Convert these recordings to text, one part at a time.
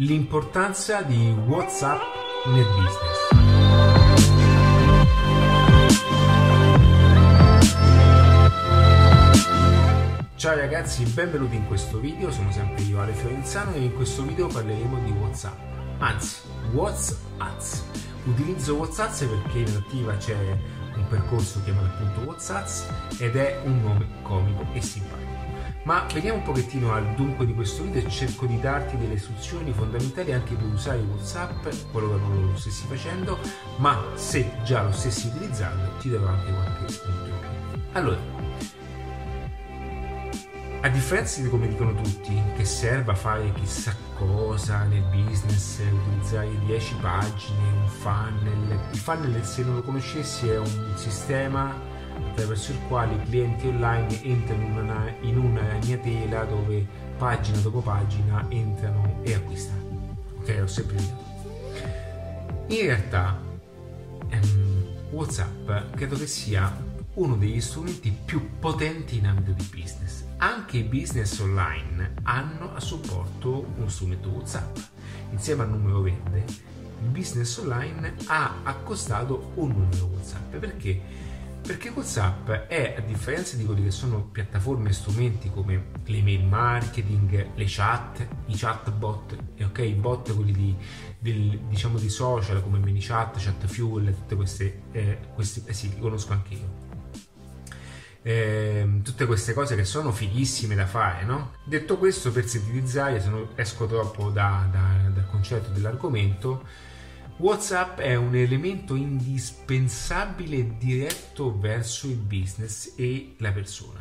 L'importanza di WhatsApp nel business. Ciao ragazzi, benvenuti in questo video, sono sempre io Ale Fiorenzano e in questo video parleremo di WhatsApp, anzi WhatsApp. Utilizzo WhatsApp perché in attiva c'è un percorso chiamato appunto WhatsApp ed è un nome comico e simpatico. Ma veniamo un pochettino al dunque di questo video e cerco di darti delle istruzioni fondamentali anche per usare WhatsApp, che non lo stessi facendo, ma se già lo stessi utilizzando ti darò anche qualche spunto. Allora, a differenza di come dicono tutti, che serva fare chissà cosa nel business, utilizzare 10 pagine, un funnel, il funnel se non lo conoscessi è un sistema attraverso il quale i clienti online entrano in una, in una ragnatela dove pagina dopo pagina entrano e acquistano. Ok, ho sempre detto. In realtà ehm, WhatsApp credo che sia uno degli strumenti più potenti in ambito di business. Anche i business online hanno a supporto uno strumento WhatsApp. Insieme al numero verde, il business online ha accostato un numero WhatsApp perché perché WhatsApp è, a differenza di quelli che sono piattaforme e strumenti come l'email marketing, le chat, i chatbot, ok, i bot quelli di, del, diciamo di social come ManyChat, ChatFuel, tutte queste, eh, questi, eh sì, li conosco anche. Eh, tutte queste cose che sono fighissime da fare, no? Detto questo, per sintetizzare, se non esco troppo da, da, dal concetto dell'argomento, WhatsApp è un elemento indispensabile diretto verso il business e la persona.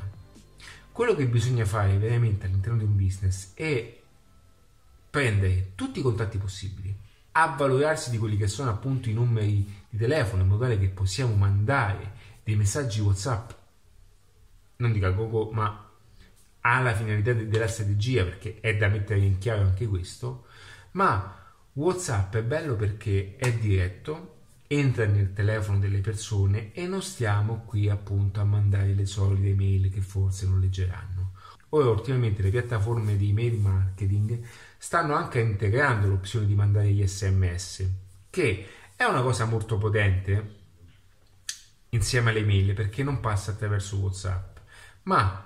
Quello che bisogna fare veramente all'interno di un business è prendere tutti i contatti possibili, avvalorarsi di quelli che sono appunto i numeri di telefono in modo tale che possiamo mandare dei messaggi WhatsApp, non dico a gogo, ma alla finalità della strategia, perché è da mettere in chiaro anche questo, ma WhatsApp è bello perché è diretto, entra nel telefono delle persone e non stiamo qui appunto a mandare le solite mail che forse non leggeranno. Ora ultimamente le piattaforme di email marketing stanno anche integrando l'opzione di mandare gli sms, che è una cosa molto potente insieme alle mail perché non passa attraverso WhatsApp, ma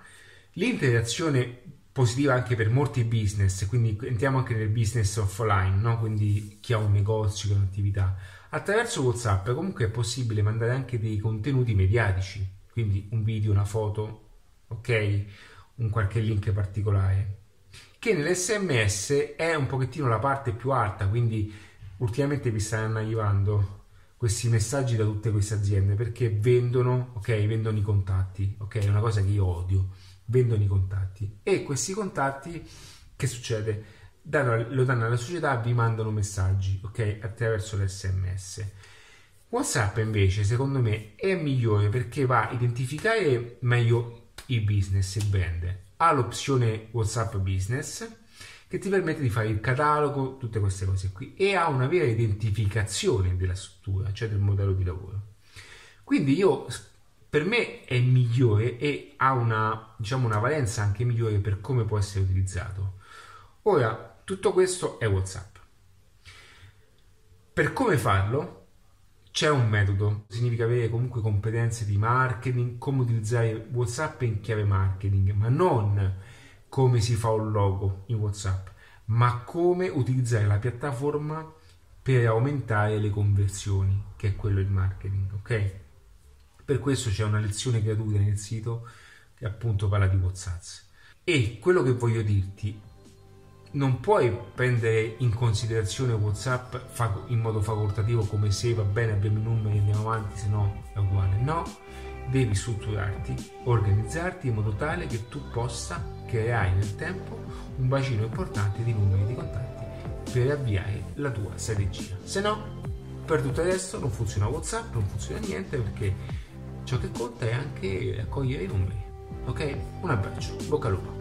l'interazione positiva anche per molti business, quindi entriamo anche nel business offline, no? quindi chi ha un negozio, chi ha un'attività. Attraverso WhatsApp comunque è possibile mandare anche dei contenuti mediatici, quindi un video, una foto, ok? Un qualche link particolare. Che nell'SMS è un pochettino la parte più alta, quindi ultimamente vi stanno arrivando questi messaggi da tutte queste aziende perché vendono, ok? Vendono i contatti, ok? È una cosa che io odio vendono i contatti e questi contatti che succede? Danno, lo danno alla società, vi mandano messaggi, ok? Attraverso l'SMS. WhatsApp invece, secondo me, è migliore perché va a identificare meglio il business, il brand. Ha l'opzione WhatsApp Business che ti permette di fare il catalogo, tutte queste cose qui e ha una vera identificazione della struttura, cioè del modello di lavoro. Quindi io per me è migliore e ha una, diciamo, una valenza anche migliore per come può essere utilizzato. Ora, tutto questo è WhatsApp. Per come farlo c'è un metodo, significa avere comunque competenze di marketing, come utilizzare WhatsApp in chiave marketing, ma non come si fa un logo in WhatsApp, ma come utilizzare la piattaforma per aumentare le conversioni, che è quello il marketing, ok? Per questo c'è una lezione gratuita nel sito che appunto parla di WhatsApp. E quello che voglio dirti, non puoi prendere in considerazione WhatsApp in modo facoltativo come se va bene abbiamo i numeri andiamo avanti, se no è uguale. No, devi strutturarti, organizzarti in modo tale che tu possa creare nel tempo un bacino importante di numeri di contatti per avviare la tua strategia. Se no, per tutto resto non funziona WhatsApp, non funziona niente perché Ciò che conta è anche accogliere i numeri. Ok? Un abbraccio, bocca al lupo.